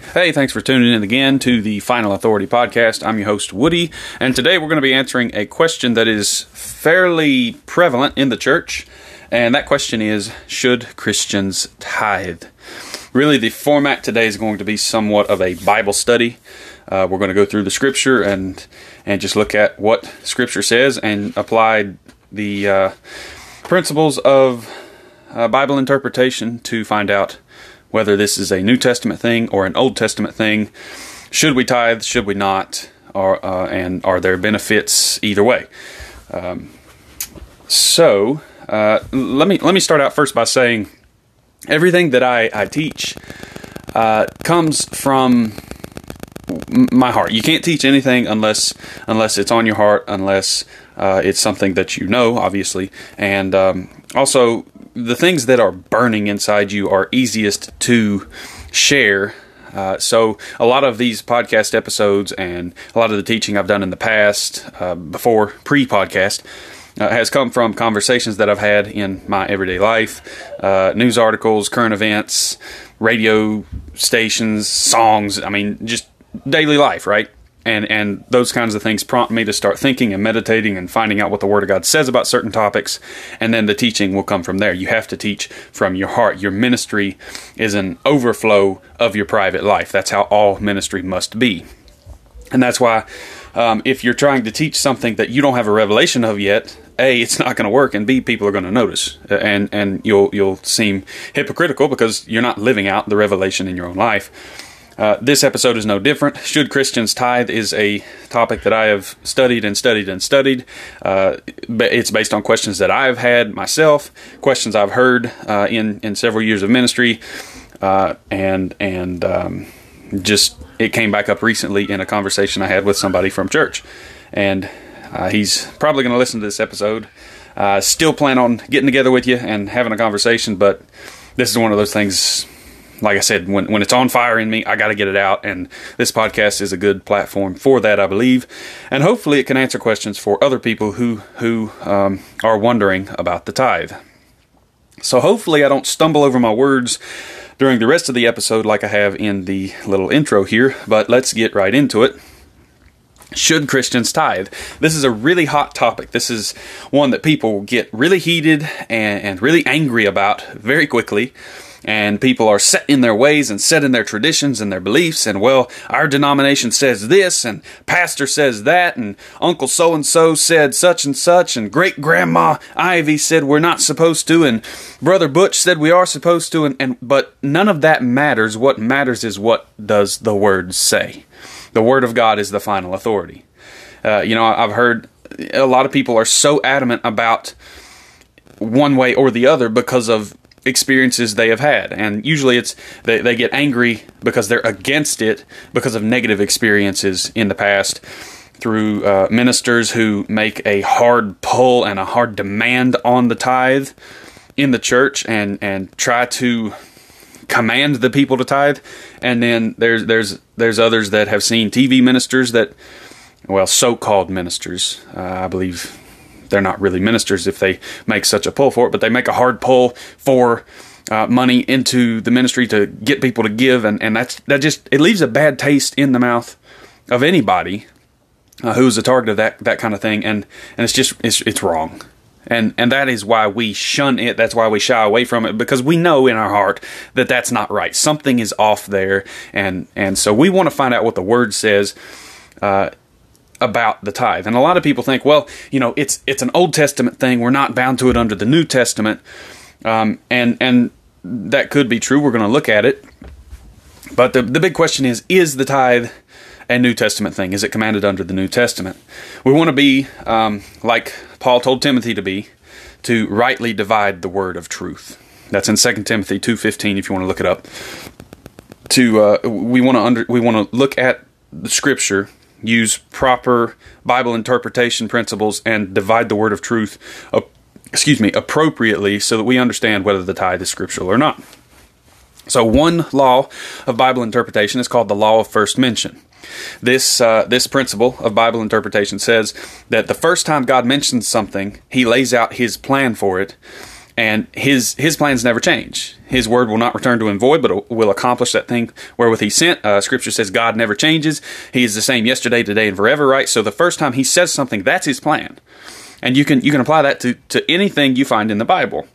Hey, thanks for tuning in again to the Final Authority podcast. I'm your host, Woody, and today we're going to be answering a question that is fairly prevalent in the church, and that question is Should Christians tithe? Really, the format today is going to be somewhat of a Bible study. Uh, we're going to go through the scripture and and just look at what scripture says and apply the uh, principles of uh, Bible interpretation to find out whether this is a New Testament thing or an Old Testament thing. Should we tithe? Should we not? Uh, and are there benefits either way? Um, so uh, let me let me start out first by saying everything that I, I teach uh, comes from my heart. You can't teach anything unless unless it's on your heart, unless uh, it's something that you know, obviously, and um, also the things that are burning inside you are easiest to share. Uh, so a lot of these podcast episodes and a lot of the teaching I've done in the past, uh, before pre-podcast, uh, has come from conversations that I've had in my everyday life, uh, news articles, current events, radio stations, songs. I mean, just daily life, right? And and those kinds of things prompt me to start thinking and meditating and finding out what the word of god says about certain topics. And then the teaching will come from there. You have to teach from your heart. Your ministry is an overflow of your private life. That's how all ministry must be. And that's why um, if you're trying to teach something that you don't have a revelation of yet a it's not going to work and b people are going to notice and and you'll you'll seem hypocritical because you're not living out the revelation in your own life uh, this episode is no different. Should Christians tithe is a topic that I have studied and studied and studied. Uh, it's based on questions that I've had myself, questions I've heard uh, in in several years of ministry, uh, and and um, just it came back up recently in a conversation I had with somebody from church, and uh, he's probably going to listen to this episode. still plan on getting together with you and having a conversation, but this is one of those things like I said, when, when it's on fire in me, I got to get it out. And this podcast is a good platform for that, I believe. And hopefully it can answer questions for other people who, who um, are wondering about the tithe. So hopefully I don't stumble over my words during the rest of the episode like I have in the little intro here, but let's get right into it. Should Christians tithe? This is a really hot topic. This is one that people get really heated and, and really angry about very quickly and people are set in their ways and set in their traditions and their beliefs. And well our denomination says this and pastor says that and uncle so and so said such and such and great grandma ivy said we're not supposed to and brother butch said we are supposed to and, and but none of that matters. What matters is what does the word say. The word of god is the final authority. Uh, you know i've heard a lot of people are so adamant about one way or the other because of experiences they have had. And usually it's they, they get angry because they're against it because of negative experiences in the past through uh, ministers who make a hard pull and a hard demand on the tithe in the church and and try to command the people to tithe. And then there's there's there's others that have seen TV ministers that well so-called ministers uh, I believe they're not really ministers if they make such a pull for it, but they make a hard pull for uh, money into the ministry to get people to give, and, and that's that just it leaves a bad taste in the mouth of anybody uh, who's a target of that that kind of thing, and and it's just it's it's wrong. And, and that is why we shun it. That's why we shy away from it because we know in our heart that that's not right. Something is off there, and and so we want to find out what the word says. Uh, about the tithe. And a lot of people think, well, you know, it's it's an Old Testament thing. We're not bound to it under the New Testament, um, and and that could be true. We're going to look at it, but the the big question is: Is the tithe a New Testament thing? Is it commanded under the New Testament? We want to be um, like Paul told Timothy to be, to rightly divide the word of truth. That's in 2 Timothy two fifteen. If you want to look it up. To uh, we want to under we want to look at the scripture use proper Bible interpretation principles and divide the word of truth, uh, excuse me, appropriately so that we understand whether the tithe is scriptural or not. So, one law of Bible interpretation is called the law of first mention. This uh, this principle of Bible interpretation says that the first time God mentions something, He lays out His plan for it, and his his plans never change. His word will not return to him void, but will accomplish that thing wherewith he sent. Uh, scripture says God never changes; He is the same yesterday, today, and forever. Right. So the first time He says something, that's His plan, and you can you can apply that to to anything you find in the Bible.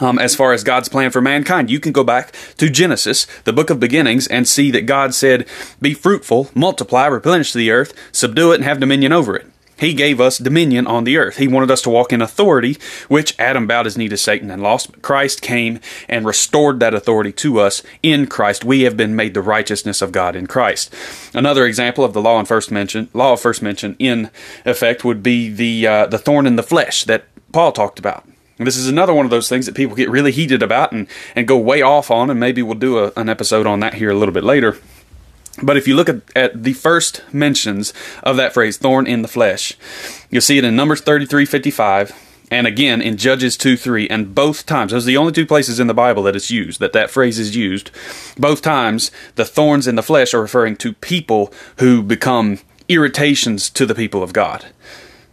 Um, as far as God's plan for mankind, you can go back to Genesis, the book of beginnings, and see that God said, Be fruitful, multiply, replenish the earth, subdue it, and have dominion over it. He gave us dominion on the earth. He wanted us to walk in authority, which Adam bowed his knee to Satan and lost. But Christ came and restored that authority to us in Christ. We have been made the righteousness of God in Christ. Another example of the law first mention, law of first mention in effect would be the uh, the thorn in the flesh that Paul talked about. And this is another one of those things that people get really heated about and, and go way off on, and maybe we'll do a, an episode on that here a little bit later. But if you look at, at the first mentions of that phrase, thorn in the flesh, you'll see it in Numbers 33 55 and again in Judges 2 3. And both times, those are the only two places in the Bible that it's used, that that phrase is used. Both times, the thorns in the flesh are referring to people who become irritations to the people of God.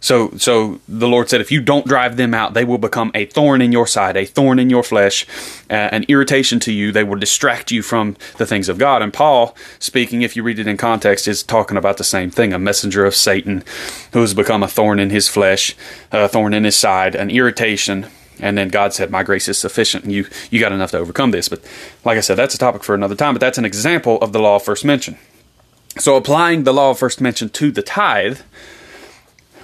So, so the Lord said, if you don't drive them out, they will become a thorn in your side, a thorn in your flesh, uh, an irritation to you. They will distract you from the things of God. And Paul, speaking, if you read it in context, is talking about the same thing a messenger of Satan who has become a thorn in his flesh, a thorn in his side, an irritation. And then God said, My grace is sufficient, and you, you got enough to overcome this. But like I said, that's a topic for another time, but that's an example of the law of first mention. So applying the law of first mention to the tithe,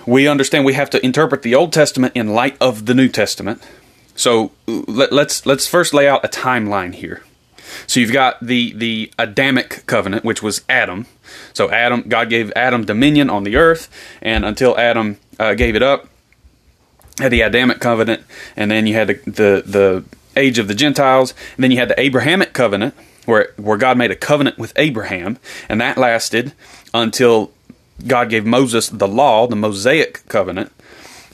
we understand we have to interpret the Old Testament in light of the New Testament. So let, let's let's first lay out a timeline here. So you've got the the Adamic covenant, which was Adam. So Adam, God gave Adam dominion on the earth, and until Adam uh, gave it up, had the Adamic covenant, and then you had the, the the age of the Gentiles, and then you had the Abrahamic covenant, where where God made a covenant with Abraham, and that lasted until God gave Moses the law, the Mosaic covenant,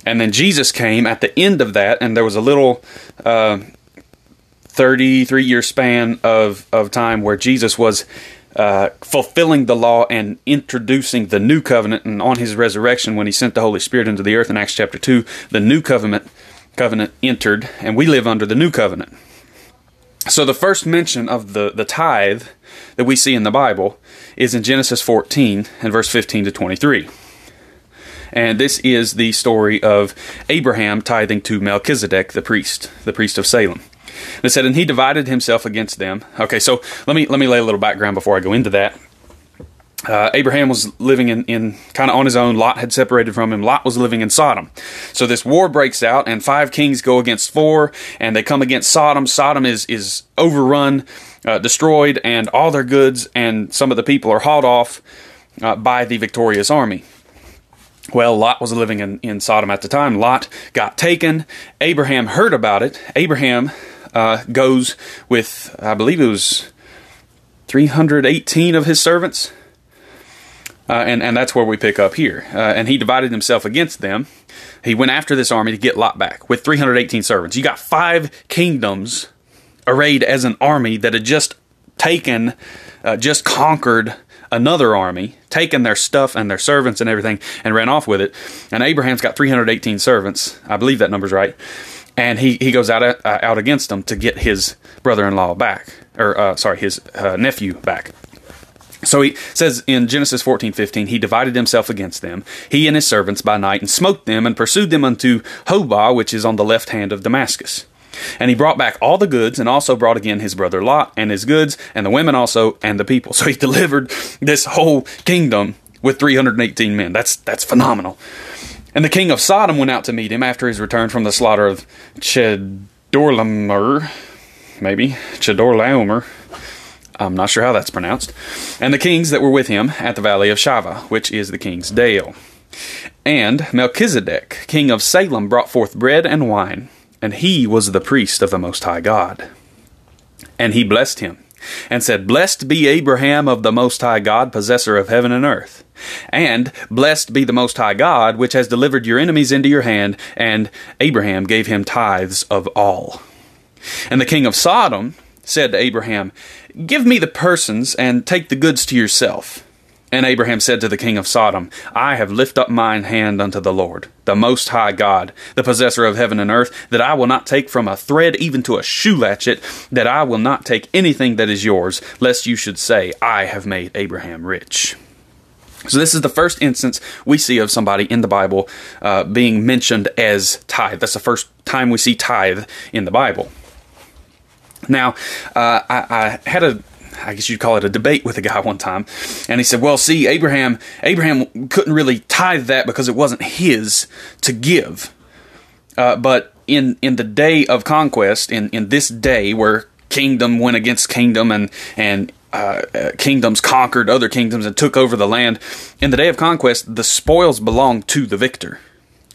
and then Jesus came at the end of that, and there was a little uh, 33 year span of, of time where Jesus was uh, fulfilling the law and introducing the new covenant. And on his resurrection, when he sent the Holy Spirit into the earth in Acts chapter 2, the new covenant covenant entered, and we live under the new covenant. So the first mention of the, the tithe that we see in the Bible is in Genesis 14 and verse 15 to 23. And this is the story of Abraham tithing to Melchizedek, the priest, the priest of Salem. And it said, and he divided himself against them. Okay, so let me let me lay a little background before I go into that. Uh, Abraham was living in, in kind of on his own. Lot had separated from him. Lot was living in Sodom. So this war breaks out, and five kings go against four, and they come against Sodom. Sodom is is overrun, uh, destroyed, and all their goods and some of the people are hauled off uh, by the victorious army. Well, Lot was living in, in Sodom at the time. Lot got taken. Abraham heard about it. Abraham uh, goes with, I believe it was 318 of his servants uh, and, and that's where we pick up here. Uh, and he divided himself against them. He went after this army to get Lot back with 318 servants. You got five kingdoms arrayed as an army that had just taken, uh, just conquered another army, taken their stuff and their servants and everything, and ran off with it. And Abraham's got 318 servants. I believe that number's right. And he, he goes out uh, out against them to get his brother-in-law back, or uh, sorry, his uh, nephew back. So he says in Genesis 14, 15, he divided himself against them, he and his servants by night, and smote them, and pursued them unto Hobah, which is on the left hand of Damascus. And he brought back all the goods, and also brought again his brother Lot, and his goods, and the women also, and the people. So he delivered this whole kingdom with 318 men. That's, that's phenomenal. And the king of Sodom went out to meet him after his return from the slaughter of Chedorlaomer, maybe, Chedorlaomer, I'm not sure how that's pronounced, and the kings that were with him at the valley of Shaveh, which is the king's dale. And Melchizedek, king of Salem, brought forth bread and wine, and he was the priest of the Most High God. And he blessed him, and said, Blessed be Abraham of the Most High God, possessor of heaven and earth. And blessed be the Most High God, which has delivered your enemies into your hand. And Abraham gave him tithes of all. And the king of Sodom said to Abraham, Give me the persons and take the goods to yourself. And Abraham said to the king of Sodom, I have lifted up mine hand unto the Lord, the Most High God, the possessor of heaven and earth, that I will not take from a thread even to a shoe latchet, that I will not take anything that is yours, lest you should say, I have made Abraham rich. So, this is the first instance we see of somebody in the Bible uh, being mentioned as tithe. That's the first time we see tithe in the Bible. Now, uh, I, I had a I guess you'd call it a debate with a guy one time, and he said, "Well, see, Abraham, Abraham couldn't really tithe that because it wasn't his to give, uh, but in in the day of conquest, in in this day where kingdom went against kingdom and and uh, uh, kingdoms conquered other kingdoms and took over the land. In the day of conquest, the spoils belonged to the victor.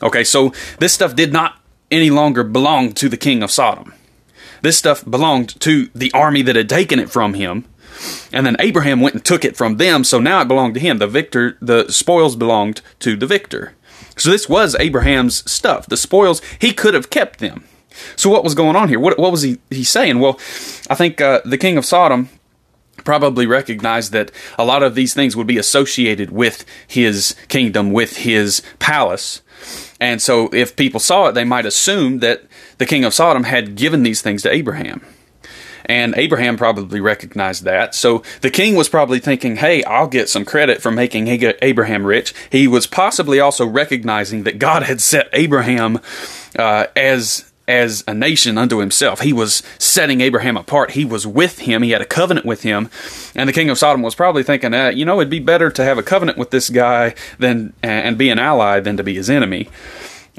Okay, so this stuff did not any longer belong to the king of Sodom. This stuff belonged to the army that had taken it from him. And then Abraham went and took it from them, so now it belonged to him. The victor, the spoils belonged to the victor. So this was Abraham's stuff. The spoils, he could have kept them. So what was going on here? What, what was he, he saying? Well, I think uh, the king of Sodom probably recognized that a lot of these things would be associated with his kingdom, with his palace. And so if people saw it, they might assume that the king of Sodom had given these things to Abraham. And Abraham probably recognized that. So the king was probably thinking, hey, I'll get some credit for making Abraham rich. He was possibly also recognizing that God had set Abraham uh, as as a nation unto himself. He was setting Abraham apart. He was with him. He had a covenant with him. And the king of Sodom was probably thinking, uh, you know, it'd be better to have a covenant with this guy than and be an ally than to be his enemy.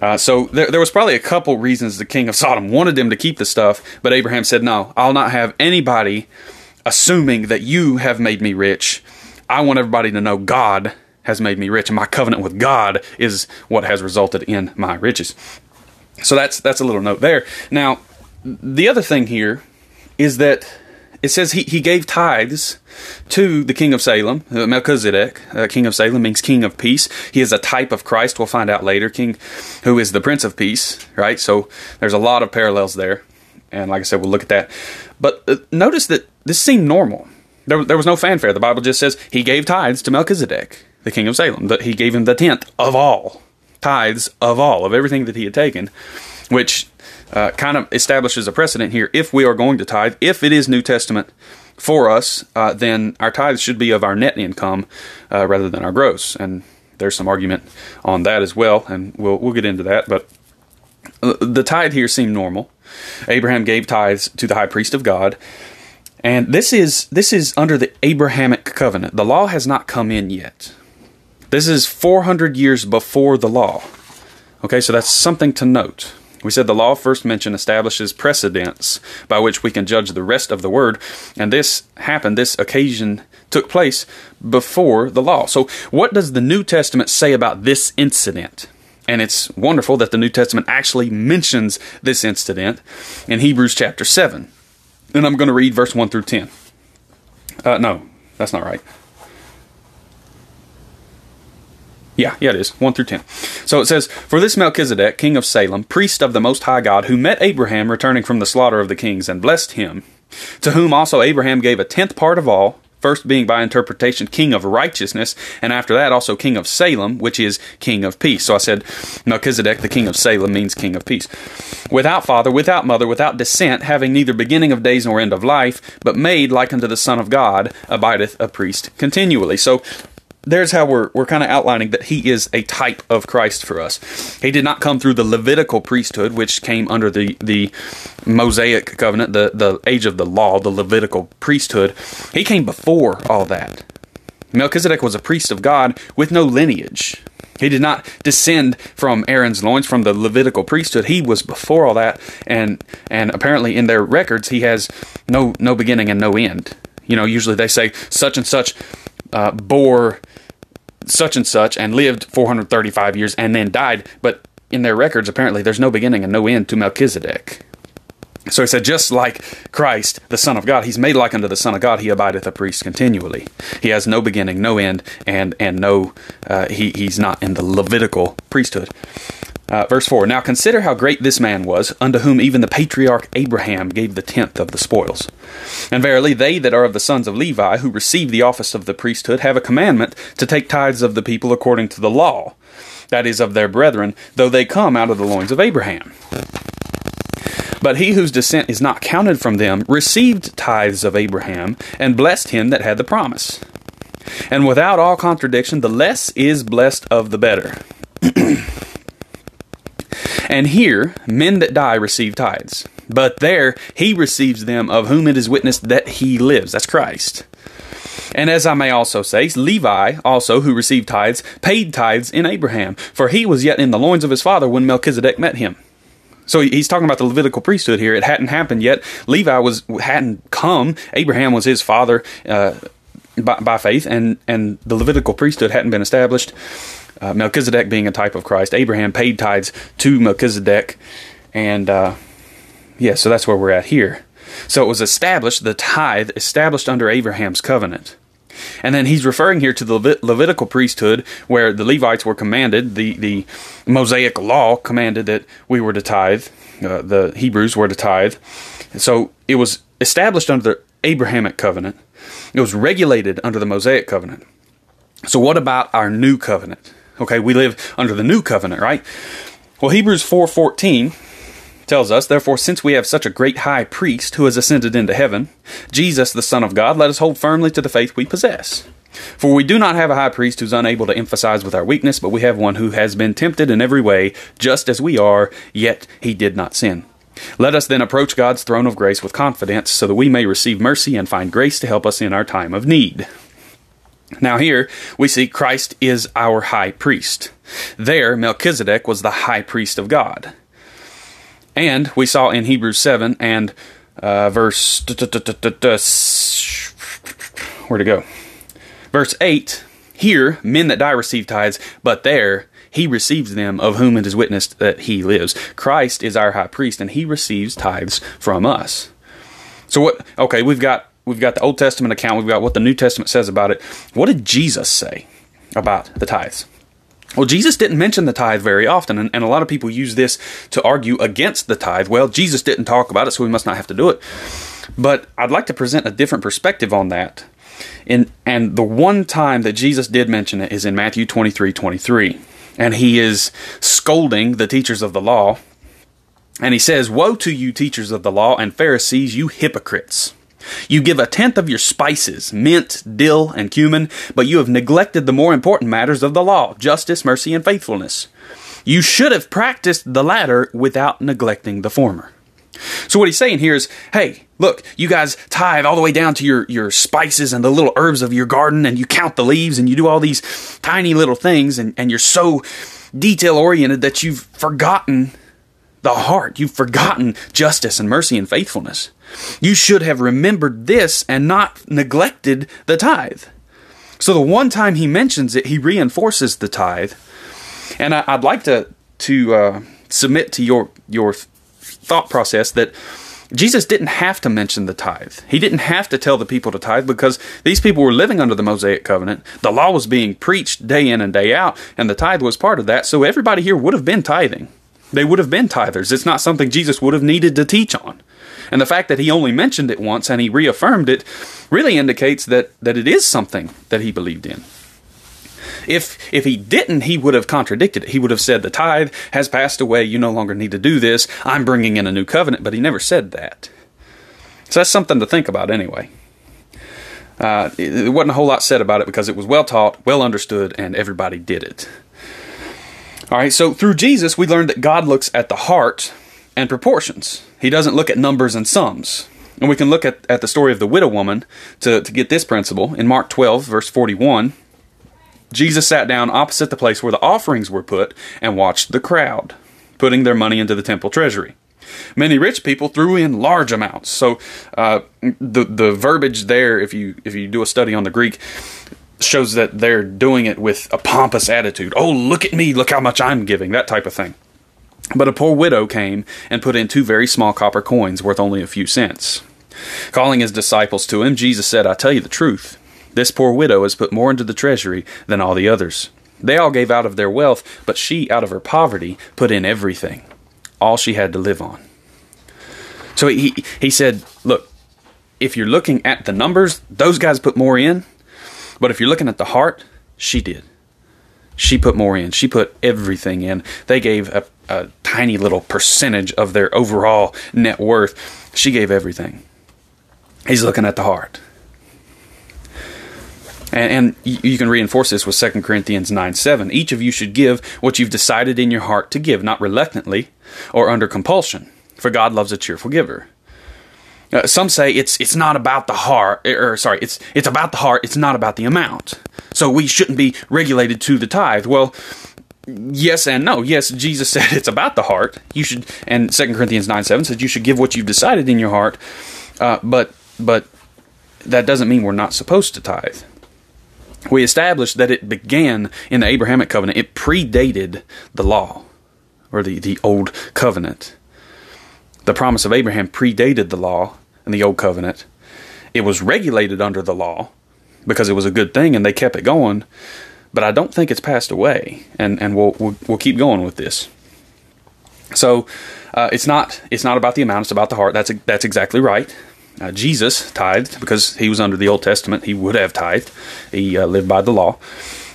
Uh, so there, there was probably a couple reasons the king of Sodom wanted them to keep the stuff, but Abraham said, no, I'll not have anybody assuming that you have made me rich. I want everybody to know God has made me rich, and my covenant with God is what has resulted in my riches. So that's that's a little note there. Now, the other thing here is that it says he, he gave tithes to the king of Salem, uh, Melchizedek. Uh, king of Salem means king of peace. He is a type of Christ. We'll find out later. King, who is the prince of peace, right? So there's a lot of parallels there. And like I said, we'll look at that. But uh, notice that this seemed normal. There, there was no fanfare. The Bible just says he gave tithes to Melchizedek, the king of Salem. That he gave him the tenth of all tithes of all, of everything that he had taken, which uh, kind of establishes a precedent here. If we are going to tithe, if it is New Testament for us, uh, then our tithes should be of our net income uh, rather than our gross. And there's some argument on that as well, and we'll we'll get into that. But uh, the tithe here seemed normal. Abraham gave tithes to the high priest of God. And this is this is under the Abrahamic covenant. The law has not come in yet. This is 400 years before the law. Okay, so that's something to note. We said the law first mentioned establishes precedents by which we can judge the rest of the word, and this happened, this occasion took place before the law. So, what does the New Testament say about this incident? And it's wonderful that the New Testament actually mentions this incident in Hebrews chapter 7. And I'm going to read verse 1 through 10. Uh, no, that's not right. Yeah, yeah, it is. 1 through 10. So it says, For this Melchizedek, king of Salem, priest of the Most High God, who met Abraham returning from the slaughter of the kings, and blessed him, to whom also Abraham gave a tenth part of all, first being by interpretation king of righteousness, and after that also king of Salem, which is king of peace. So I said, Melchizedek, the king of Salem, means king of peace. Without father, without mother, without descent, having neither beginning of days nor end of life, but made like unto the Son of God, abideth a priest continually. So there's how we're we're kind of outlining that he is a type of Christ for us. He did not come through the Levitical priesthood, which came under the the Mosaic covenant, the the age of the law, the Levitical priesthood. He came before all that. Melchizedek was a priest of God with no lineage. He did not descend from Aaron's loins from the Levitical priesthood. He was before all that, and and apparently in their records he has no no beginning and no end. You know, usually they say such and such uh, bore such and such and lived 435 years and then died. But in their records, apparently, there's no beginning and no end to Melchizedek. So he said, just like Christ, the Son of God, he's made like unto the Son of God, he abideth a priest continually. He has no beginning, no end, and and no, uh, he, he's not in the Levitical priesthood. Uh, verse 4 Now consider how great this man was, unto whom even the patriarch Abraham gave the tenth of the spoils. And verily, they that are of the sons of Levi, who receive the office of the priesthood, have a commandment to take tithes of the people according to the law, that is, of their brethren, though they come out of the loins of Abraham. But he whose descent is not counted from them received tithes of Abraham, and blessed him that had the promise. And without all contradiction, the less is blessed of the better. And here, men that die receive tithes. But there, he receives them of whom it is witnessed that he lives. That's Christ. And as I may also say, Levi also, who received tithes, paid tithes in Abraham, for he was yet in the loins of his father when Melchizedek met him. So he's talking about the Levitical priesthood here. It hadn't happened yet. Levi was hadn't come. Abraham was his father uh, by, by faith, and and the Levitical priesthood hadn't been established uh, Melchizedek being a type of Christ. Abraham paid tithes to Melchizedek, and uh, yeah, so that's where we're at here. So it was established, the tithe established under Abraham's covenant. And then he's referring here to the Levit- Levitical priesthood, where the Levites were commanded, the, the Mosaic law commanded that we were to tithe, uh, the Hebrews were to tithe. So it was established under the Abrahamic covenant, it was regulated under the Mosaic covenant. So, what about our new covenant? Okay, we live under the new covenant, right? Well, Hebrews 4:14 tells us, therefore, since we have such a great high priest who has ascended into heaven, Jesus, the Son of God, let us hold firmly to the faith we possess. For we do not have a high priest who's unable to emphasize with our weakness, but we have one who has been tempted in every way, just as we are, yet he did not sin. Let us then approach God's throne of grace with confidence, so that we may receive mercy and find grace to help us in our time of need. Now, here we see Christ is our high priest. There, Melchizedek was the high priest of God. And we saw in Hebrews 7 and uh, verse. Where to go? Verse 8 Here, men that die receive tithes, but there, he receives them of whom it is witnessed that he lives. Christ is our high priest, and he receives tithes from us. So, what? Okay, we've got we've got the Old Testament account, we've got what the New Testament says about it. What did Jesus say about the tithes? Well, Jesus didn't mention the tithe very often, and, and, a lot of people use this to argue against the tithe. Well, Jesus didn't talk about it, so we must not have to do it. But I'd like to present a different perspective on that. In, and the one time that Jesus did mention it is in Matthew 23 23. And he is scolding the teachers of the law. And he says, Woe to you, teachers of the law and Pharisees, you hypocrites! You give a tenth of your spices, mint, dill, and cumin, but you have neglected the more important matters of the law justice, mercy, and faithfulness. You should have practiced the latter without neglecting the former. So, what he's saying here is hey, look, you guys tithe all the way down to your, your spices and the little herbs of your garden, and you count the leaves, and you do all these tiny little things, and, and you're so detail oriented that you've forgotten the heart. You've forgotten justice and mercy and faithfulness. You should have remembered this and not neglected the tithe. So the one time he mentions it, he reinforces the tithe. And I, would like to to uh, submit to your your thought process that Jesus didn't have to mention the tithe. He didn't have to tell the people to tithe because these people were living under the Mosaic covenant. The law was being preached day in and day out, and the tithe was part of that. So everybody here would have been tithing. They would have been tithers. It's not something Jesus would have needed to teach on. And the fact that he only mentioned it once and he reaffirmed it really indicates that, that it is something that he believed in. If if he didn't, he would have contradicted it. He would have said the tithe has passed away. You no longer need to do this. I'm bringing in a new covenant. But he never said that. So that's something to think about anyway. Uh, it, wasn't a whole lot said about it because it was well taught, well understood, and everybody did it. All right, so through Jesus, we learned that God looks at the heart and proportions. He doesn't look at numbers and sums. And we can look at, at the story of the widow woman to, to get this principle. In Mark 12, verse 41, Jesus sat down opposite the place where the offerings were put and watched the crowd, putting their money into the temple treasury. Many rich people threw in large amounts. So uh, the the verbiage there, if you if you do a study on the Greek, shows that they're doing it with a pompous attitude. Oh, look at me! Look how much I'm giving. That type of thing. But a poor widow came and put in two very small copper coins worth only a few cents. Calling his disciples to him, Jesus said, I tell you the truth. This poor widow has put more into the treasury than all the others. They all gave out of their wealth, but she, out of her poverty, put in everything, all she had to live on. So he, he said, Look, if you're looking at the numbers, those guys put more in. But if you're looking at the heart, she did. She put more in. She put everything in. They gave a, a tiny little percentage of their overall net worth. She gave everything. He's looking at the heart. And, and you can reinforce this with 2 Corinthians 9 7. Each of you should give what you've decided in your heart to give, not reluctantly or under compulsion, for God loves a cheerful giver. Uh, some say it's it's not about the heart, or sorry, it's it's about the heart. It's not about the amount. So we shouldn't be regulated to the tithe. Well, yes and no. Yes, Jesus said it's about the heart. You should, and Second Corinthians nine seven says you should give what you've decided in your heart. Uh, but but that doesn't mean we're not supposed to tithe. We established that it began in the Abrahamic covenant. It predated the law, or the the old covenant. The promise of Abraham predated the law and the old covenant. It was regulated under the law because it was a good thing and they kept it going. But I don't think it's passed away, and and we'll we'll, we'll keep going with this. So uh, it's not it's not about the amount; it's about the heart. That's that's exactly right. Uh, Jesus tithed because he was under the Old Testament. He would have tithed. He uh, lived by the law,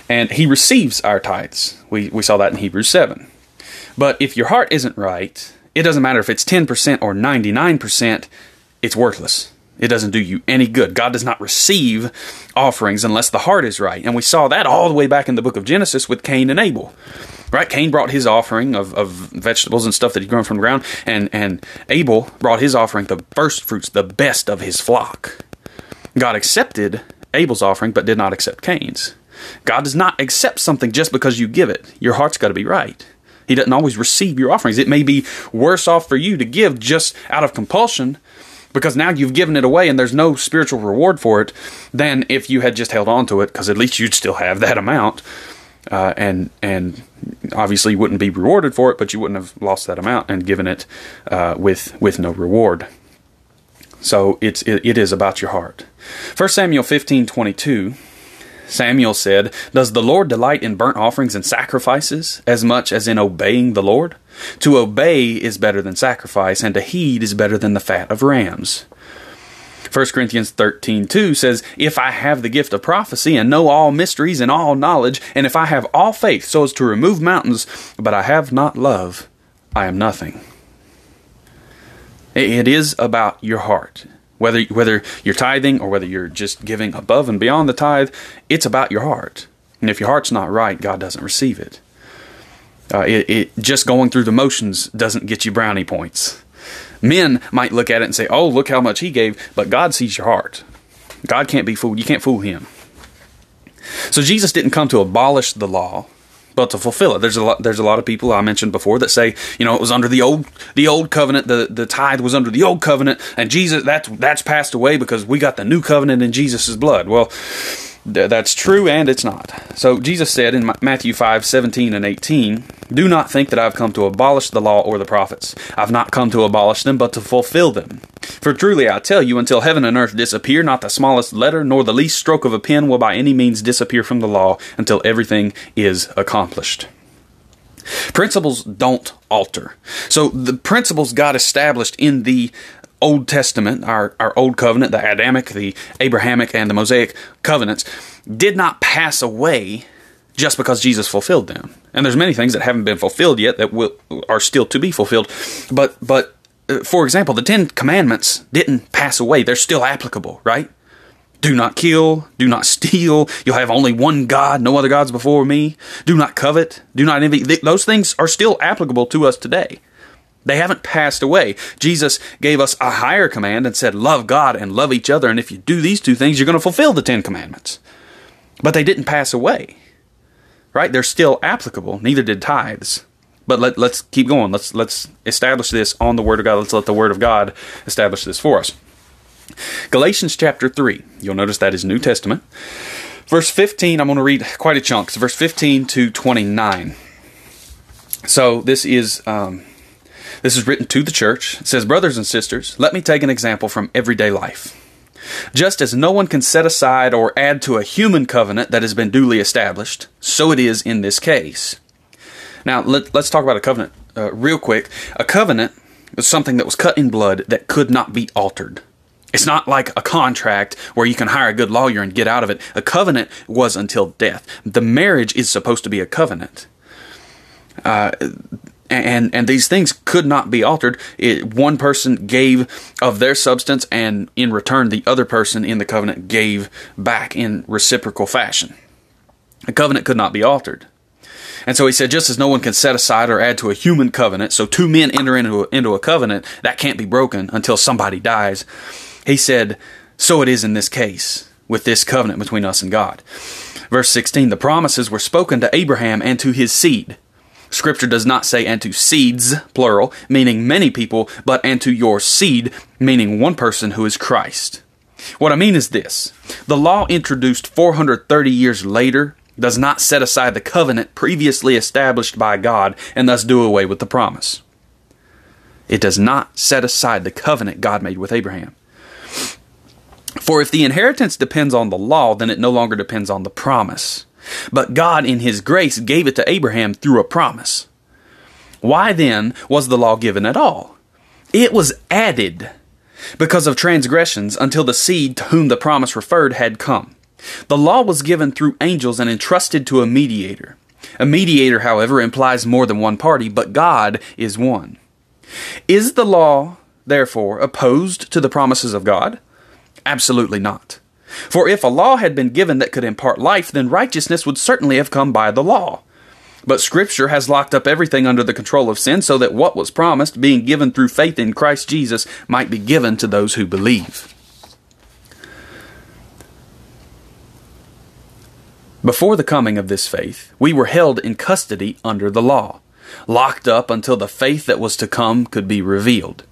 and he receives our tithes. We we saw that in Hebrews seven. But if your heart isn't right, it doesn't matter if it's 10% or 99%, it's worthless. It doesn't do you any good. God does not receive offerings unless the heart is right. And we saw that all the way back in the book of Genesis with Cain and Abel. Right? Cain brought his offering of, of vegetables and stuff that he'd grown from the ground, and, and Abel brought his offering, the first fruits, the best of his flock. God accepted Abel's offering, but did not accept Cain's. God does not accept something just because you give it. Your heart's got to be right. He doesn't always receive your offerings. It may be worse off for you to give just out of compulsion because now you've given it away and there's no spiritual reward for it than if you had just held on to it because at least you'd still have that amount. Uh, and and obviously you wouldn't be rewarded for it, but you wouldn't have lost that amount and given it uh, with with no reward. So it's it, it is about your heart. First Samuel fifteen twenty two Samuel said, Does the Lord delight in burnt offerings and sacrifices as much as in obeying the Lord? To obey is better than sacrifice, and to heed is better than the fat of rams. 1 Corinthians 13 2 says, If I have the gift of prophecy and know all mysteries and all knowledge, and if I have all faith so as to remove mountains, but I have not love, I am nothing. It is about your heart. Whether whether you're tithing or whether you're just giving above and beyond the tithe, it's about your heart. And if your heart's not right, God doesn't receive it. Uh, it, it just going through the motions doesn't get you brownie points. Men might look at it and say, "Oh, look how much he gave," but God sees your heart. God can't be fooled. You can't fool him. So Jesus didn't come to abolish the law but to fulfill it. There's a lot. There's a lot of people I mentioned before that say, you know, it was under the old the old covenant. The the tithe was under the old covenant, and Jesus that's that's passed away because we got the new covenant in Jesus' blood. Well, that's true and it's not. So Jesus said in Matthew 5 17 and 18, Do not think that I have come to abolish the law or the prophets. I've not come to abolish them, but to fulfill them. For truly I tell you, until heaven and earth disappear, not the smallest letter nor the least stroke of a pen will by any means disappear from the law until everything is accomplished. Principles don't alter. So the principles God established in the Old Testament, our, our Old Covenant, the Adamic, the Abrahamic, and the Mosaic covenants, did not pass away just because Jesus fulfilled them. And there's many things that haven't been fulfilled yet that will are still to be fulfilled. But but uh, for example, the Ten Commandments didn't pass away; they're still applicable, right? Do not kill. Do not steal. You'll have only one God, no other gods before me. Do not covet. Do not envy. Those things are still applicable to us today. They haven't passed away. Jesus gave us a higher command and said, Love God and love each other. And if you do these two things, you're going to fulfill the Ten Commandments. But they didn't pass away. Right? They're still applicable. Neither did tithes. But let, let's keep going. Let's let's establish this on the Word of God. Let's let the Word of God establish this for us. Galatians chapter 3. You'll notice that is New Testament. Verse 15, I'm going to read quite a chunk. It's verse 15 to 29. So this is um, this is written to the church. It says, Brothers and sisters, let me take an example from everyday life. Just as no one can set aside or add to a human covenant that has been duly established, so it is in this case. Now, let, us talk about a covenant uh, real quick. A covenant is something that was cut in blood that could not be altered. It's not like a contract where you can hire a good lawyer and get out of it. A covenant was until death. The marriage is supposed to be a covenant. Uh, and and these things could not be altered. It, one person gave of their substance, and in return, the other person in the covenant gave back in reciprocal fashion. A covenant could not be altered. And so he said, just as no one can set aside or add to a human covenant, so two men enter into a, into a covenant, that can't be broken until somebody dies. He said, so it is in this case with this covenant between us and God. Verse 16, the promises were spoken to Abraham and to his seed. Scripture does not say and to seeds, plural, meaning many people, but and to your seed, meaning one person who is Christ. What I mean is this the law introduced 430 years later does not set aside the covenant previously established by God and thus do away with the promise. It does not set aside the covenant God made with Abraham. For if the inheritance depends on the law, then it no longer depends on the promise. But God, in His grace, gave it to Abraham through a promise. Why then was the law given at all? It was added because of transgressions until the seed to whom the promise referred had come. The law was given through angels and entrusted to a mediator. A mediator, however, implies more than one party, but God is one. Is the law, therefore, opposed to the promises of God? Absolutely not. For if a law had been given that could impart life, then righteousness would certainly have come by the law. But Scripture has locked up everything under the control of sin so that what was promised, being given through faith in Christ Jesus, might be given to those who believe. Before the coming of this faith, we were held in custody under the law, locked up until the faith that was to come could be revealed.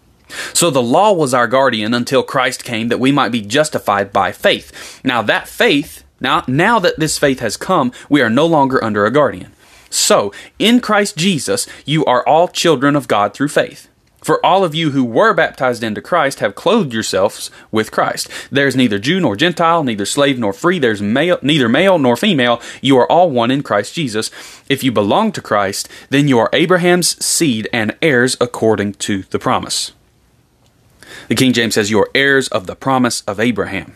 So the law was our guardian until Christ came that we might be justified by faith. Now that faith, now, now that this faith has come, we are no longer under a guardian. So, in Christ Jesus, you are all children of God through faith. For all of you who were baptized into Christ have clothed yourselves with Christ. There's neither Jew nor Gentile, neither slave nor free, there's male, neither male nor female. You are all one in Christ Jesus. If you belong to Christ, then you are Abraham's seed and heirs according to the promise. The King James says, You are heirs of the promise of Abraham.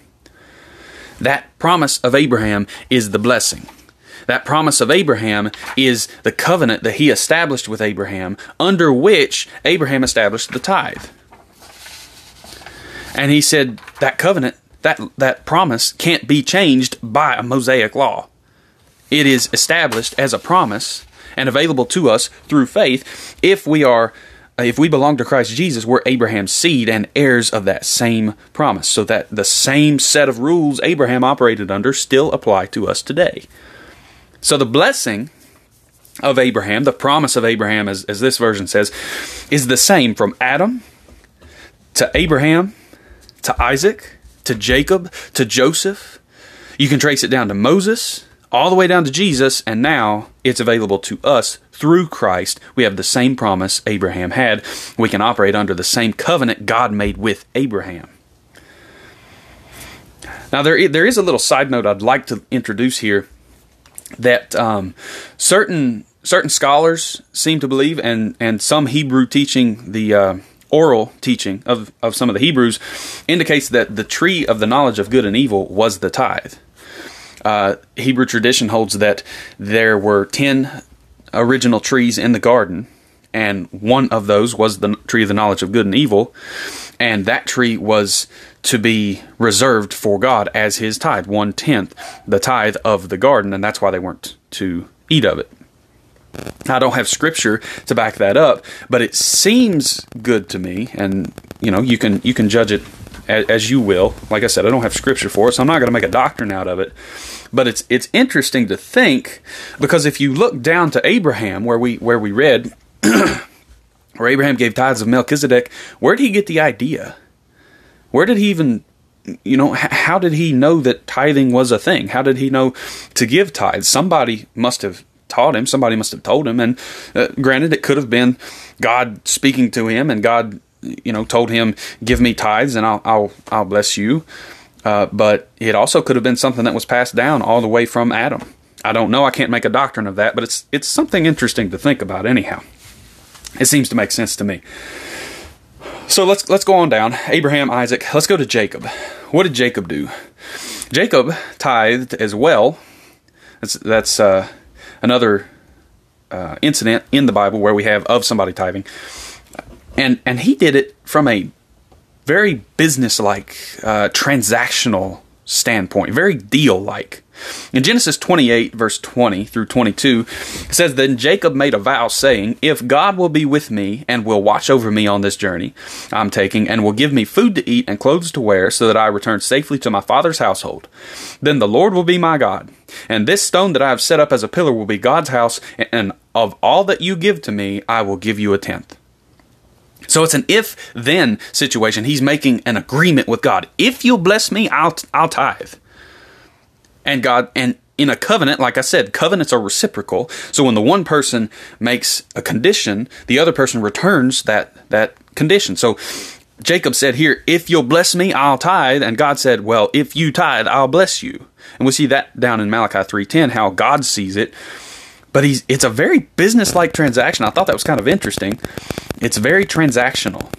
That promise of Abraham is the blessing. That promise of Abraham is the covenant that he established with Abraham, under which Abraham established the tithe. And he said that covenant, that, that promise, can't be changed by a Mosaic law. It is established as a promise and available to us through faith if we are if we belong to Christ Jesus, we're Abraham's seed and heirs of that same promise. So that the same set of rules Abraham operated under still apply to us today. So the blessing of Abraham, the promise of Abraham, as, as this version says, is the same from Adam to Abraham to Isaac to Jacob to Joseph. You can trace it down to Moses, all the way down to Jesus, and now it's available to us through Christ. We have the same promise Abraham had. We can operate under the same covenant God made with Abraham. Now, there, there is a little side note I'd like to introduce here that um, certain certain scholars seem to believe, and, and some Hebrew teaching, the uh, oral teaching of, of some of the Hebrews, indicates that the tree of the knowledge of good and evil was the tithe. Uh, Hebrew tradition holds that there were 10 original trees in the garden, and one of those was the tree of the knowledge of good and evil, and that tree was to be reserved for God as his tithe, one tenth, the tithe of the garden, and that's why they weren't to eat of it. I don't have scripture to back that up, but it seems good to me, and you know you can you can judge it as, as you will. Like I said, I don't have scripture for it, so I'm not going to make a doctrine out of it. But it's it's interesting to think because if you look down to Abraham, where we where we read, where Abraham gave tithes of Melchizedek, where did he get the idea? Where did he even you know how did he know that tithing was a thing how did he know to give tithes somebody must have taught him somebody must have told him and uh, granted it could have been god speaking to him and god you know told him give me tithes and i'll i'll, I'll bless you uh, but it also could have been something that was passed down all the way from Adam. I don't know. I can't make a doctrine of that, but it's it's something interesting to think about. Anyhow, it seems to make sense to me. So let's let's go on down. Abraham, Isaac. Let's go to Jacob. What did Jacob do? Jacob tithed as well. That's that's uh, another uh, incident in the Bible where we have of somebody tithing, and and he did it from a very business-like, uh, transactional standpoint, very deal-like. In Genesis 28, verse 20 through 22, it says, Then Jacob made a vow, saying, If God will be with me and will watch over me on this journey I'm taking, and will give me food to eat and clothes to wear, so that I return safely to my father's household, then the Lord will be my God. And this stone that I have set up as a pillar will be God's house, and of all that you give to me, I will give you a tenth. So it's an if then situation. He's making an agreement with God. If you'll bless me, I'll I'll tithe. And God and in a covenant, like I said, covenants are reciprocal. So when the one person makes a condition, the other person returns that that condition. So Jacob said here, if you'll bless me, I'll tithe. And God said, well, if you tithe, I'll bless you. And we see that down in Malachi 3.10, how God sees it. But he's, it's a very business-like transaction. I thought that was kind of interesting. It's very transactional.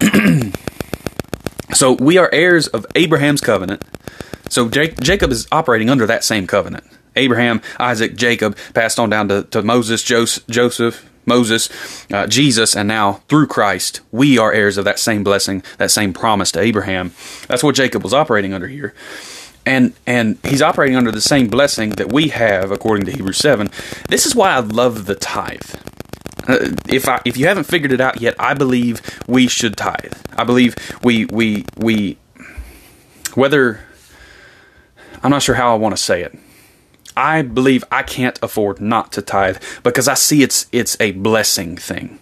so we are heirs of Abraham's covenant. So Jacob is operating under that same covenant. Abraham, Isaac, Jacob passed on down to, to Moses, Joseph, Moses, uh, Jesus, and now through Christ, we are heirs of that same blessing, that same promise to Abraham. That's what Jacob was operating under here. And and he's operating under the same blessing that we have according to Hebrews 7. This is why I love the tithe. Uh, if I if you haven't figured it out yet, I believe we should tithe. I believe we we we whether I'm not sure how I want to say it. I believe I can't afford not to tithe because I see it's it's a blessing thing.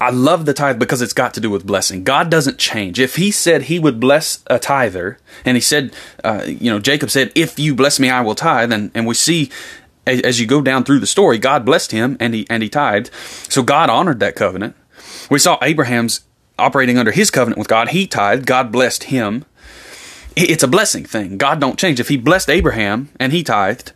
I love the tithe because it's got to do with blessing. God doesn't change. If He said He would bless a tither, and He said, uh, you know, Jacob said, "If you bless me, I will tithe," and and we see as you go down through the story, God blessed him and he and he tithed. So God honored that covenant. We saw Abraham's operating under his covenant with God. He tithed. God blessed him. It's a blessing thing. God don't change. If He blessed Abraham and he tithed,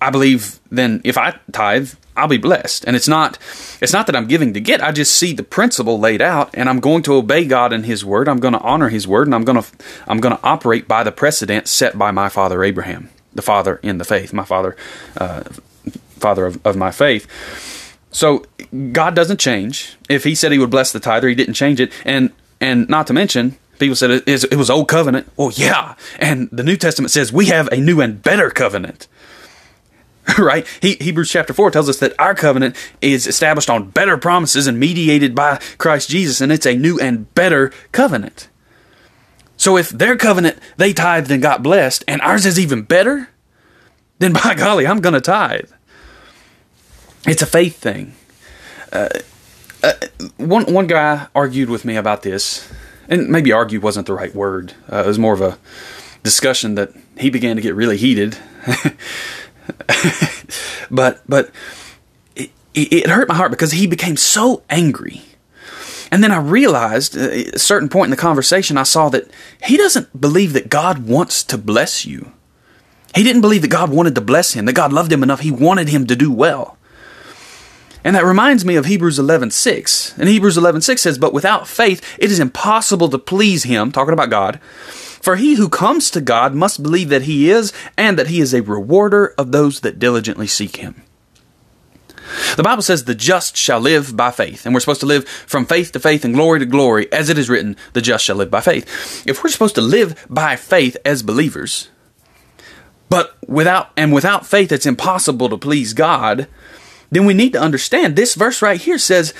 I believe then if I tithe, I'll be blessed. And it's not it's not that I'm giving to get. I just see the principle laid out and I'm going to obey God and his word. I'm going to honor his word and I'm going to I'm going to operate by the precedent set by my father Abraham, the father in the faith, my father uh, father of, of my faith. So God doesn't change. If he said he would bless the tither, he didn't change it. And and not to mention People said it, was old covenant. Well, yeah. And the New Testament says we have a new and better covenant. right? He, Hebrews chapter 4 tells us that our covenant is established on better promises and mediated by Christ Jesus, and it's a new and better covenant. So if their covenant, they tithed and got blessed, and ours is even better, then by golly, I'm going to tithe. It's a faith thing. Uh, uh, one, one guy argued with me about this, and maybe argue wasn't the right word. Uh, it was more of a discussion that he began to get really heated. but but it, it, hurt my heart because he became so angry. And then I realized uh, at a certain point in the conversation, I saw that he doesn't believe that God wants to bless you. He didn't believe that God wanted to bless him, that God loved him enough, he wanted him to do well. And that reminds me of Hebrews 11:6. And Hebrews 11:6 says, "But without faith it is impossible to please him," talking about God. For he who comes to God must believe that he is and that he is a rewarder of those that diligently seek him. The Bible says the just shall live by faith, and we're supposed to live from faith to faith and glory to glory, as it is written, the just shall live by faith. If we're supposed to live by faith as believers, but without and without faith it's impossible to please God, then we need to understand this verse right here says,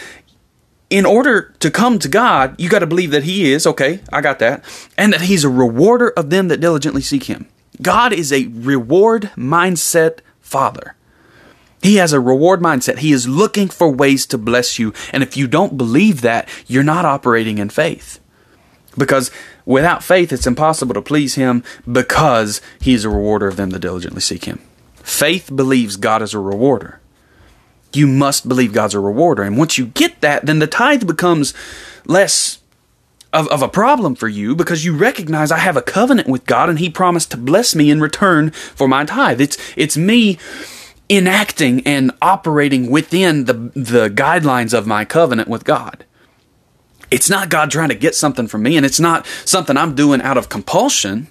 in order to come to God, you got to believe that He is, okay, I got that, and that He's a rewarder of them that diligently seek Him. God is a reward mindset Father. He has a reward mindset. He is looking for ways to bless you. And if you don't believe that, you're not operating in faith. Because without faith, it's impossible to please Him because He is a rewarder of them that diligently seek Him. Faith believes God is a rewarder you must believe God's a rewarder. And once you get that, then the tithe becomes less of, of a problem for you because you recognize I have a covenant with God and He promised to bless me in return for my tithe. It's it's me enacting and operating within the the guidelines of my covenant with God. It's not God trying to get something from me, and it's not something I'm doing out of compulsion.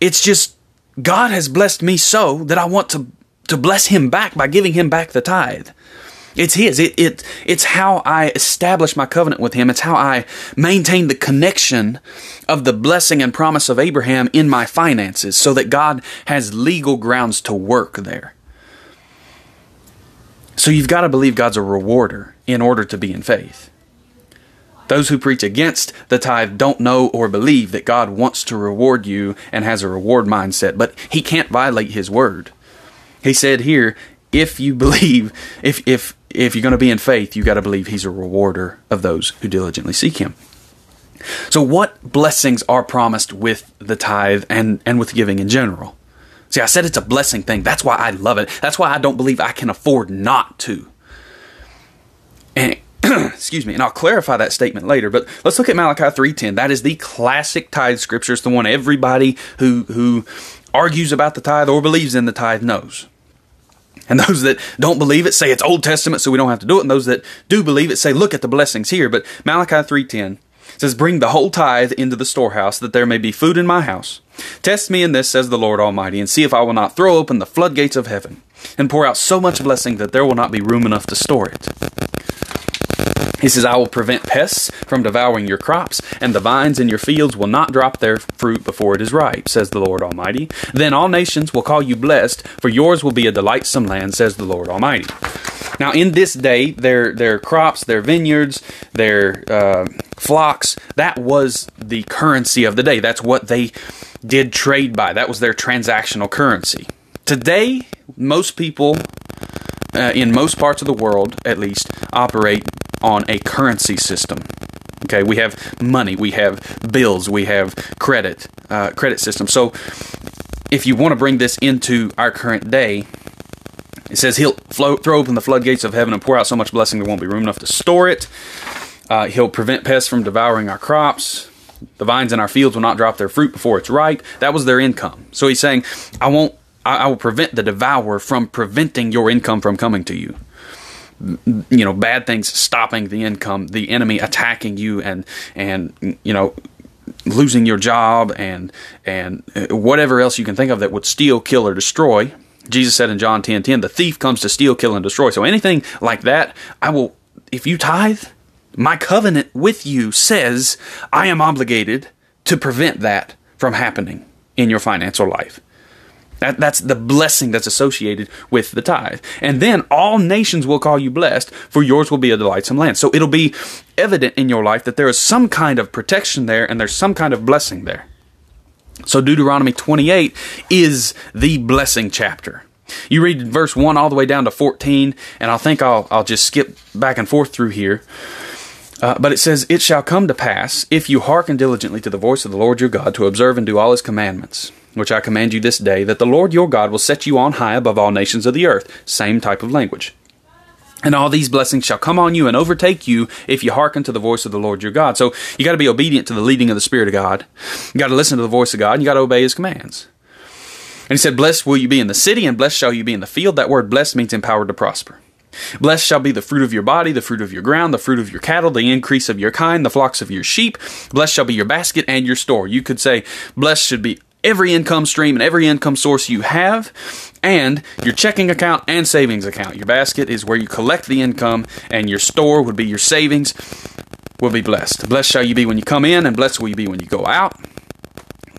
It's just God has blessed me so that I want to to bless Him back by giving Him back the tithe. It's His. It, it it's how I establish my covenant with Him. It's how I maintain the connection of the blessing and promise of Abraham in my finances, so that God has legal grounds to work there. So you've got to believe God's a rewarder in order to be in faith. Those who preach against the tithe don't know or believe that God wants to reward you and has a reward mindset, but He can't violate His word. He said here, if you believe, if if if you're going to be in faith, you got to believe He's a rewarder of those who diligently seek Him. So, what blessings are promised with the tithe and and with giving in general? See, I said it's a blessing thing. That's why I love it. That's why I don't believe I can afford not to. And excuse me, and I'll clarify that statement later, but let's look at Malachi 3:10. That is the classic tithe scripture. It's the one everybody who who argues about the tithe or believes in the tithe knows. And those that don't believe it say it's Old Testament, so we don't have to do it. And those that do believe it say, look at the blessings here. But Malachi 3.10 says, Bring the whole tithe into the storehouse, that there may be food in my house. Test me in this, says the Lord Almighty, and see if I will not throw open the floodgates of heaven, and pour out so much blessing that there will not be room enough to store it. He says, I will prevent pests from devouring your crops, and the vines in your fields will not drop their fruit before it is ripe, says the Lord Almighty. Then all nations will call you blessed, for yours will be a delightsome land, says the Lord Almighty. Now, in this day, their their crops, their vineyards, their uh, flocks, that was the currency of the day. That's what they did trade by. That was their transactional currency. Today, most people uh, in most parts of the world, at least, operate on a currency system. Okay, we have money, we have bills, we have credit, uh, credit system. So, if you want to bring this into our current day, it says he'll flow, throw open the floodgates of heaven and pour out so much blessing there won't be room enough to store it. Uh, he'll prevent pests from devouring our crops. The vines in our fields will not drop their fruit before it's ripe. That was their income. So he's saying, I won't. I, I will prevent the devourer from preventing your income from coming to you. You know bad things stopping the income the enemy attacking you and and you know losing your job and and uh, whatever else you can think of that would steal kill or destroy. Jesus said in john 10 10 the thief comes to steal kill and destroy. So anything like that i will if you tithe my covenant with you says i am obligated to prevent that from happening in your financial life that, that's the blessing that's associated with the tithe. And then all nations will call you blessed, for yours will be a delightsome land. So it'll be evident in your life that there is some kind of protection there and there's some kind of blessing there. So Deuteronomy 28 is the blessing chapter. You read verse 1 all the way down to 14, and I think I'll, I'll just skip back and forth through here. Uh, but it says, It shall come to pass, if you hearken diligently to the voice of the Lord your God, to observe and do all his commandments which I command you this day, that the Lord your God will set you on high above all nations of the earth. Same type of language. And all these blessings shall come on you and overtake you if you hearken to the voice of the Lord your God. So you got to be obedient to the leading of the Spirit of God. You got to listen to the voice of God and you got to obey His commands. And He said, Blessed will you be in the city and blessed shall you be in the field. That word blessed means empowered to prosper. Blessed shall be the fruit of your body, the fruit of your ground, the fruit of your cattle, the increase of your kind, the flocks of your sheep. Blessed shall be your basket and your store. You could say, Blessed should be every income stream and every income source you have, and your checking account and savings account. Your basket is where you collect the income, and your store would be your savings, will be blessed. Blessed shall you be when you come in, and blessed will you be when you go out.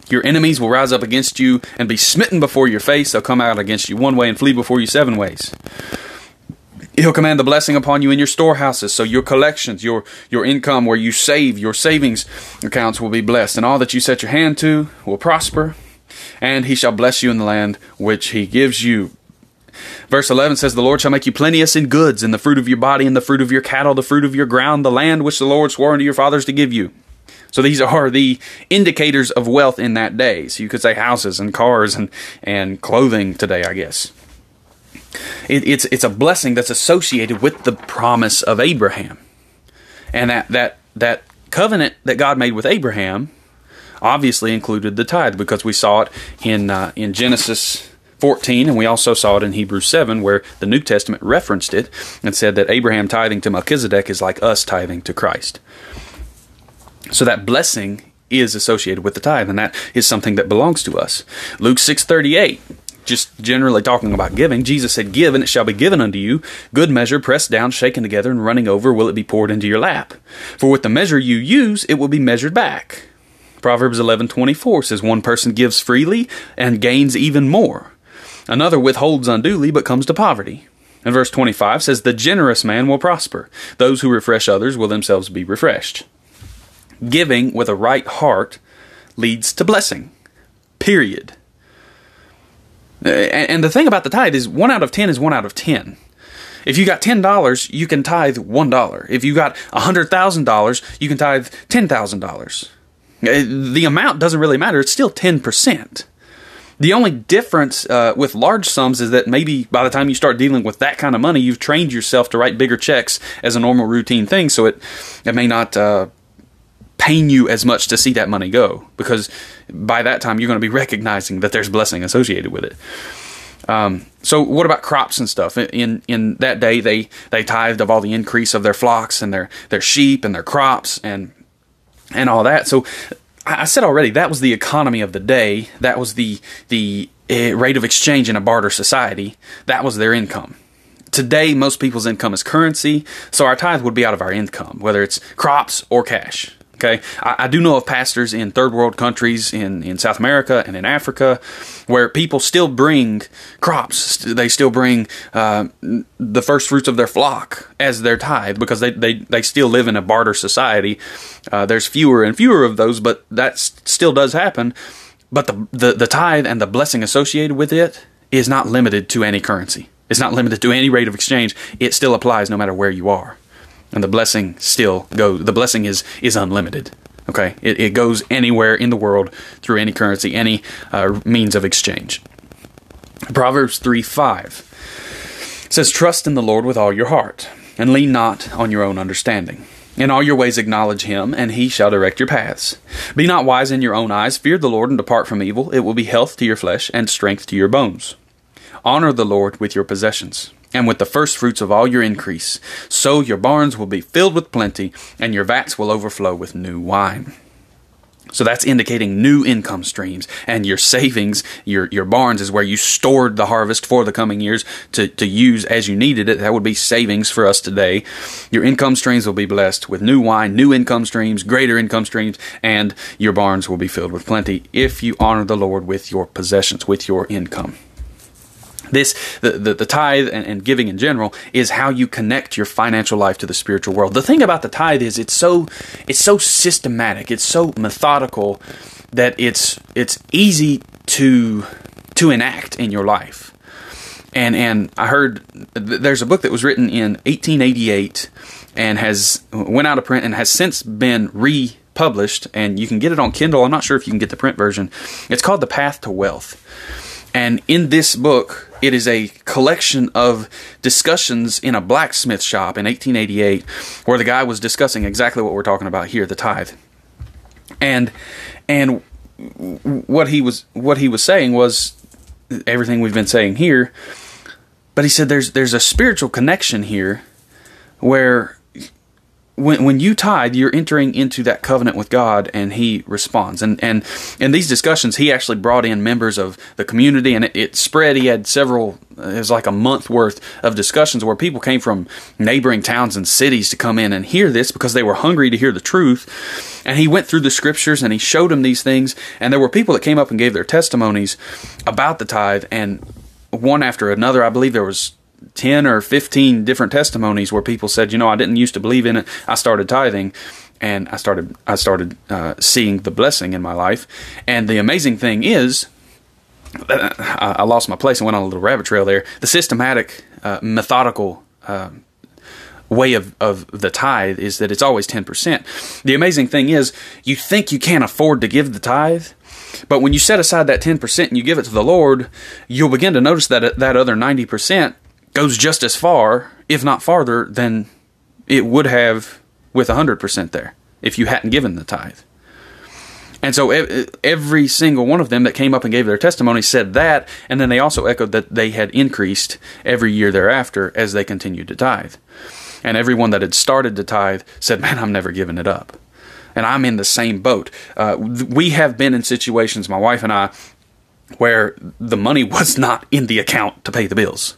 Your enemies will rise up against you and be smitten before your face. They'll come out against you one way and flee before you seven ways. He'll command the blessing upon you in your storehouses, so your collections, your your income where you save, your savings accounts will be blessed, and all that you set your hand to will prosper. And he shall bless you in the land which he gives you. Verse 11 says, The Lord shall make you plenteous in goods, in the fruit of your body, in the fruit of your cattle, the fruit of your ground, the land which the Lord swore unto your fathers to give you. So these are the indicators of wealth in that day. So you could say houses and cars and, and clothing today, I guess. It, it's it's a blessing that's associated with the promise of Abraham, and that that that covenant that God made with Abraham obviously included the tithe because we saw it in uh, in Genesis 14 and we also saw it in Hebrews 7 where the New Testament referenced it and said that Abraham tithing to Melchizedek is like us tithing to Christ. So that blessing is associated with the tithe and that is something that belongs to us. Luke 6:38 just generally talking about giving, Jesus said, Give, and it shall be given unto you. Good measure, pressed down, shaken together, and running over, will it be poured into your lap. For with the measure you use, it will be measured back. Proverbs 11:24 says one person gives freely and gains even more. Another withholds unduly but comes to poverty. And verse 25 says the generous man will prosper. Those who refresh others will themselves be refreshed. Giving with a right heart leads to blessing. Period. And the thing about the tithe is 1 out of 10 is 1 out of 10. If you got $10, you can tithe $1. If you got $100,000, you can tithe $10,000. Uh, the amount doesn't really matter. It's still 10%. The only difference uh, with large sums is that maybe by the time you start dealing with that kind of money, you've trained yourself to write bigger checks as a normal routine thing, so it it may not uh, pain you as much to see that money go because by that time you're going to be recognizing that there's blessing associated with it. Um, so what about crops and stuff? In in that day, they they tithed of all the increase of their flocks and their their sheep and their crops and and all that. So I said already that was the economy of the day. That was the the uh, rate of exchange in a barter society. That was their income. Today, most people's income is currency, so our tithe would be out of our income, whether it's crops or cash. Okay, I, I, do know of pastors in third world countries in, in South America and in Africa where people still bring crops. They still bring uh, the first fruits of their flock as their tithe because they, they, they still live in a barter society. Uh, there's fewer and fewer of those, but that still does happen. But the, the, the tithe and the blessing associated with it is not limited to any currency. It's not limited to any rate of exchange. It still applies no matter where you are and the blessing still goes. The blessing is is unlimited. Okay, it, it goes anywhere in the world through any currency, any uh, means of exchange. Proverbs three five says, "Trust in the Lord with all your heart, and lean not on your own understanding." In all your ways acknowledge him, and he shall direct your paths. Be not wise in your own eyes. Fear the Lord and depart from evil. It will be health to your flesh and strength to your bones. Honor the Lord with your possessions and with the first fruits of all your increase. So your barns will be filled with plenty, and your vats will overflow with new wine. So that's indicating new income streams. And your savings, your, your barns is where you stored the harvest for the coming years to, to use as you needed it. That would be savings for us today. Your income streams will be blessed with new wine, new income streams, greater income streams, and your barns will be filled with plenty if you honor the Lord with your possessions, with your income. This the, the, the tithe and, and, giving in general is how you connect your financial life to the spiritual world. The thing about the tithe is it's so it's so systematic, it's so methodical that it's it's easy to to enact in your life. And and I heard there's a book that was written in 1888 and has went out of print and has since been republished and you can get it on Kindle. I'm not sure if you can get the print version. It's called The Path to Wealth. And in this book, it is a collection of discussions in a blacksmith shop in 1888 where the guy was discussing exactly what we're talking about here, the tithe. And and what he was what he was saying was everything we've been saying here, but he said there's there's a spiritual connection here where when when you tithe, you're entering into that covenant with God, and He responds. And and in these discussions, he actually brought in members of the community, and it, it, spread. He had several. It was like a month worth of discussions where people came from neighboring towns and cities to come in and hear this because they were hungry to hear the truth. And he went through the scriptures and he showed them these things. And there were people that came up and gave their testimonies about the tithe, and one after another. I believe there was 10 or 15 different testimonies where people said, you know, I didn't used to believe in it. I started tithing and I started, I started uh, seeing the blessing in my life. And the amazing thing is, uh, I lost my place and went on a little rabbit trail there. The systematic, uh, methodical, uh, way of, of the tithe is that it's always 10%. The amazing thing is, you think you can't afford to give the tithe, but when you set aside that 10% and you give it to the Lord, you'll begin to notice that that other 90% goes just as far, if not farther, than it would have with 100% there. if you hadn't given the tithe. And so every single one of them that came up and gave their testimony said that, and then they also echoed that they had increased every year thereafter as they continued to tithe. And everyone that had started to tithe said, Man, I'm never giving it up. And I'm in the same boat. Uh, we have been in situations, my wife and I, where the money was not in the account to pay the bills.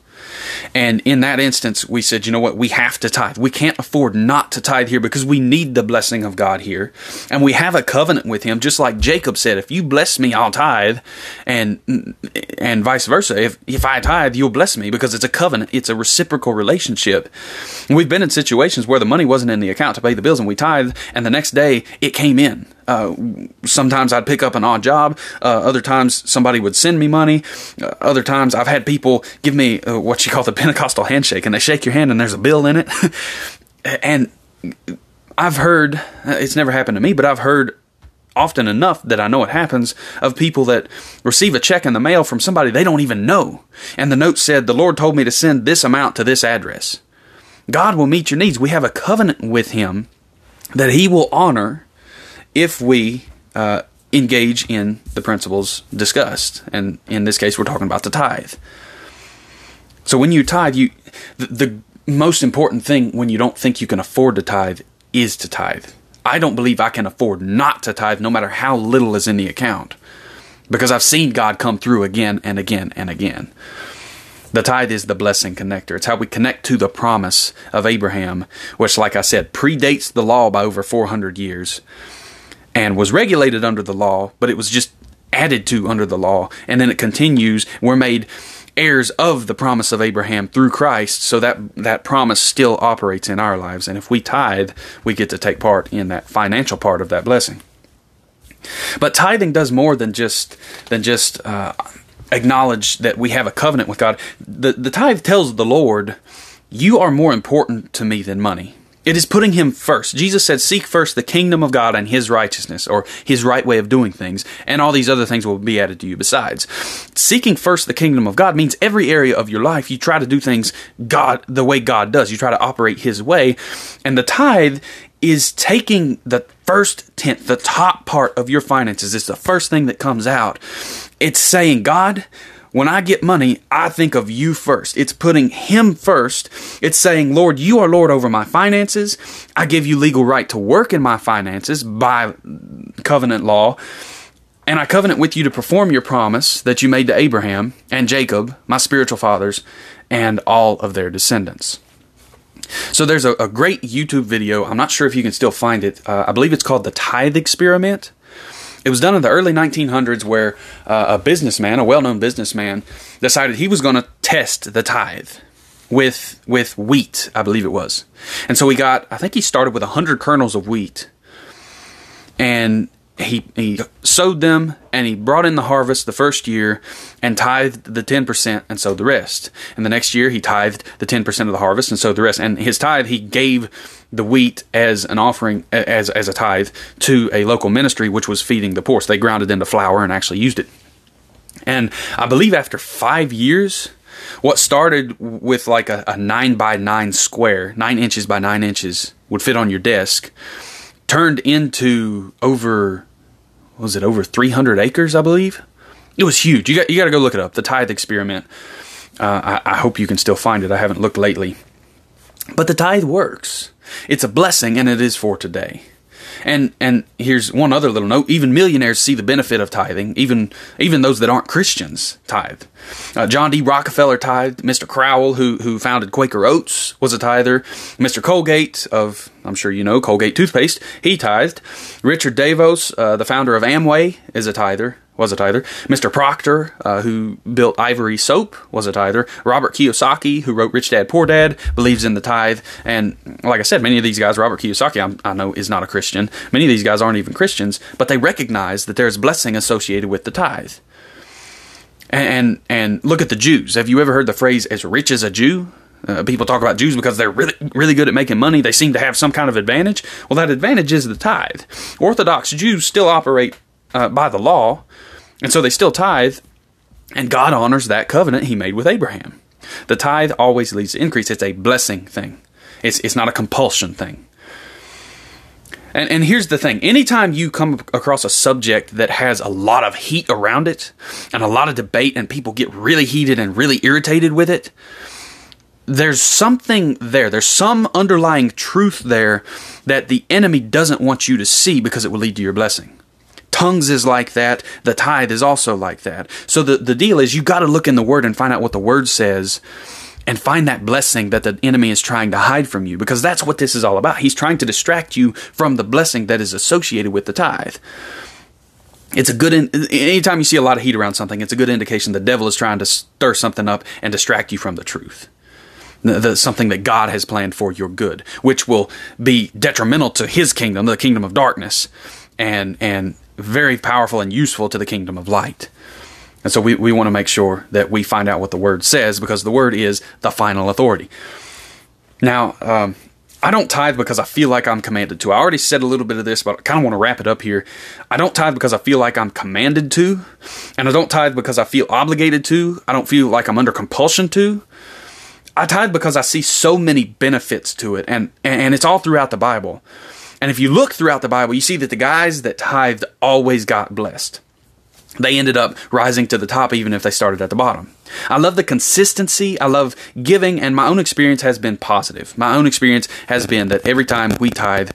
And in that instance, we said, you know what? We have to tithe. We can't afford not to tithe here because we need the blessing of God here. And we have a covenant with Him, just like Jacob said, if you bless me, I'll tithe. And, and vice versa. If, if I tithe, you'll bless me because it's a covenant. It's a reciprocal relationship. We've been in situations where the money wasn't in the account to pay the bills and we tithe, and the next day it came in. Uh, sometimes I'd pick up an odd job. Uh, other times somebody would send me money. Uh, other times I've had people give me uh, what you call the Pentecostal handshake, and they shake your hand and there's a bill in it. and I've heard, uh, it's never happened to me, but I've heard often enough that I know it happens of people that receive a check in the mail from somebody they don't even know. And the note said, The Lord told me to send this amount to this address. God will meet your needs. We have a covenant with Him that He will honor if we uh, engage in the principles discussed. And in this case, we're talking about the tithe. So when you tithe, you the, the most important thing when you don't think you can afford to tithe is to tithe. I don't believe I can afford not to tithe no matter how little is in the account. Because I've seen God come through again and again and again. The tithe is the blessing connector. It's how we connect to the promise of Abraham, which, like I said, predates the law by over 400 years and was regulated under the law, but it was just added to under the law. And then it continues. We're made heirs of the promise of Abraham through Christ, so that that promise still operates in our lives. And if we tithe, we get to take part in that financial part of that blessing. But tithing does more than just than just uh, acknowledge that we have a covenant with God. The the tithe tells the Lord, "You are more important to me than money." It is putting him first. Jesus said, Seek first the kingdom of God and his righteousness, or his right way of doing things, and all these other things will be added to you besides. Seeking first the kingdom of God means every area of your life you try to do things God the way God does. You try to operate his way. And the tithe is taking the first tenth, the top part of your finances. It's the first thing that comes out. It's saying, God, when I get money, I think of you first. It's putting Him first. It's saying, Lord, you are Lord over my finances. I give you legal right to work in my finances by covenant law. And I covenant with you to perform your promise that you made to Abraham and Jacob, my spiritual fathers, and all of their descendants. So there's a, a great YouTube video. I'm not sure if you can still find it. Uh, I believe it's called The Tithe Experiment. It was done in the early 1900s where uh, a businessman, a well known businessman, decided he was going to test the tithe with with wheat, I believe it was. And so he got, I think he started with 100 kernels of wheat. And he, he sowed them and he brought in the harvest the first year and tithed the 10% and sowed the rest. And the next year he tithed the 10% of the harvest and sowed the rest. And his tithe he gave the wheat as an offering as as a tithe to a local ministry which was feeding the poor. So they ground it into flour and actually used it. And I believe after five years, what started with like a, a nine by nine square, nine inches by nine inches, would fit on your desk, turned into over was it over 300 acres, I believe. It was huge. You got you got to go look it up. The tithe experiment. Uh, I, I hope you can still find it. I haven't looked lately. But the tithe works. It's a blessing, and it is for today. And and here's one other little note: even millionaires see the benefit of tithing. Even even those that aren't Christians tithe. Uh, John D. Rockefeller tithed. Mr. Crowell, who who founded Quaker Oats, was a tither. Mr. Colgate of I'm sure you know Colgate toothpaste, he tithed. Richard DeVos, uh, the founder of Amway, is a tither was a tither. Mr. Procter, uh, who built Ivory Soap, was a tither. Robert Kiyosaki, who wrote Rich Dad Poor Dad, believes in the tithe. And like I said, many of these guys, Robert Kiyosaki, I'm, i know, is not a Christian. Many of these guys aren't even Christians, but they recognize that there's blessing associated with the tithe. And, and, and look at the Jews. Have you ever heard the phrase "as rich as a Jew"? Uh, people talk about Jews because they're really, really good at making money. They seem to have some kind of advantage. Well, that advantage is the tithe. Orthodox Jews still operate uh, by the law, and so they still tithe, and God honors that covenant he made with Abraham. The tithe always leads to increase. It's a blessing thing. It's, it's not a compulsion thing. And, and here's the thing anytime you come across a subject that has a lot of heat around it and a lot of debate, and people get really heated and really irritated with it, there's something there. There's some underlying truth there that the enemy doesn't want you to see because it will lead to your blessing. Tongues is like that. The tithe is also like that. So the, the deal is you got to look in the Word and find out what the Word says and find that blessing that the enemy is trying to hide from you because that's what this is all about. He's trying to distract you from the blessing that is associated with the tithe. It's a good, in, anytime you see a lot of heat around something, it's a good indication the devil is trying to stir something up and distract you from the truth. The, the, something that God has planned for your good, which will be detrimental to his kingdom, the kingdom of darkness, and, and very powerful and useful to the kingdom of light. And so we, we want to make sure that we find out what the word says because the word is the final authority. Now, um, I don't tithe because I feel like I'm commanded to. I already said a little bit of this, but I kind of want to wrap it up here. I don't tithe because I feel like I'm commanded to, and I don't tithe because I feel obligated to. I don't feel like I'm under compulsion to. I tithe because I see so many benefits to it, and and it's all throughout the Bible. And if you look throughout the Bible, you see that the guys that tithed always got blessed they ended up rising to the top even if they started at the bottom. I love the consistency. I love giving, and my own experience has been positive. My own experience has been that every time we tithe,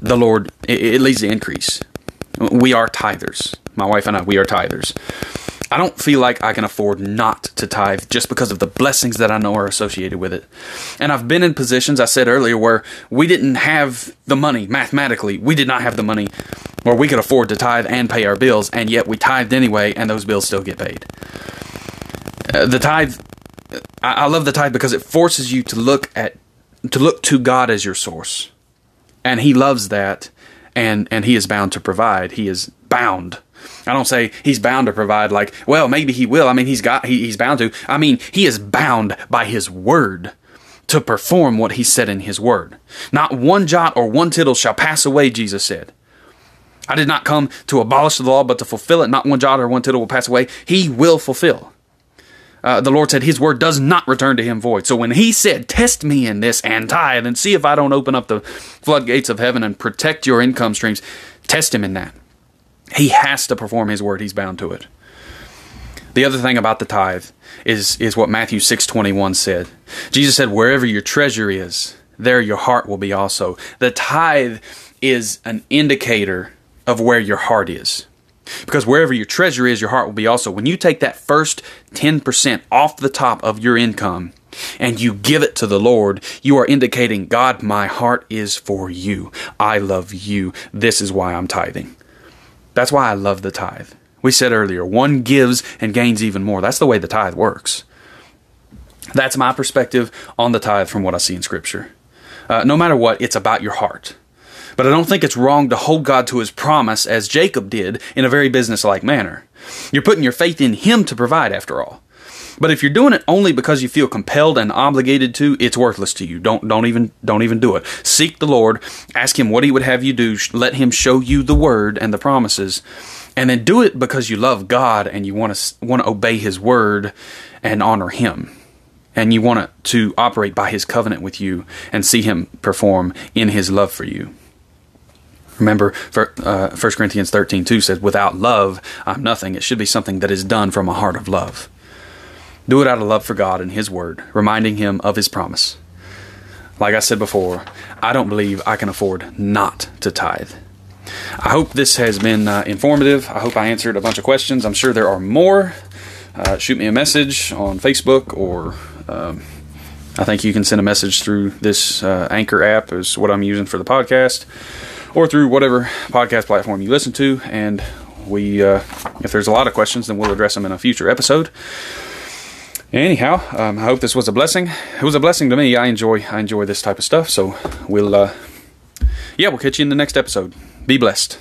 the Lord, it, it leads to increase. We are tithers. My wife and I, we are tithers. I don't feel like I can afford not to tithe just because of the blessings that I know are associated with it. And I've been in positions, I said earlier, where we didn't have the money, mathematically, we did not have the money where we could afford to tithe and pay our bills, and yet we tithed anyway, and those bills still get paid. Uh, the tithe, I, I love the tithe because it forces you to look at, to look to God as your source. And He loves that, and, and He is bound to provide. He is bound I don't say he's bound to provide like, well, maybe he will. I mean, he's got, he, he's bound to. I mean, he is bound by his word to perform what he said in his word. Not one jot or one tittle shall pass away, Jesus said. I did not come to abolish the law, but to fulfill it. Not one jot or one tittle will pass away. He will fulfill. Uh, the Lord said his word does not return to him void. So when he said, Test me in this and tithe and see if I don't open up the floodgates of heaven and protect your income streams, test him in that. He has to perform his word. He's bound to it. The other thing about the tithe is is what Matthew 6:21 said. Jesus said, "Wherever your treasure is, there your heart will be also." The tithe is an indicator of where your heart is. Because wherever your treasure is, your heart will be also. When you take that first 10% off the top of your income and you give it to the Lord, you are indicating, God, my heart is for you. I love you. This is why I'm tithing. That's why I love the tithe. We said earlier, one gives and gains even more. That's the way the tithe works. That's my perspective on the tithe from what I see in Scripture. Uh, no matter what, it's about your heart. But I don't think it's wrong to hold God to his promise as Jacob did in a very businesslike manner. You're putting your faith in him to provide, after all. But if you're doing it only because you feel compelled and obligated to, it's worthless to you. Don't don't even don't even do it. Seek the Lord, ask him what he would have you do, let him show you the word and the promises, and then do it because you love God and you want to want to obey his word and honor him. And you want to operate by his covenant with you and see him perform in his love for you. Remember, uh, 1 Corinthians 13 2 says, Without love, I'm nothing. It should be something that is done from a heart of love. Do it out of love for God and His Word, reminding Him of His promise. Like I said before, I don't believe I can afford not to tithe. I hope this has been uh, informative. I hope I answered a bunch of questions. I'm sure there are more. Uh, shoot me a message on Facebook, or um, I think you can send a message through this uh, Anchor app, is what I'm using for the podcast, or through whatever podcast platform you listen to. And we, uh, if there's a lot of questions, then we'll address them in a future episode. Anyhow, um, I hope this was a blessing. It was a blessing to me. I enjoy I enjoy this type of stuff. So we'll uh, yeah, we'll catch you in the next episode. Be blessed.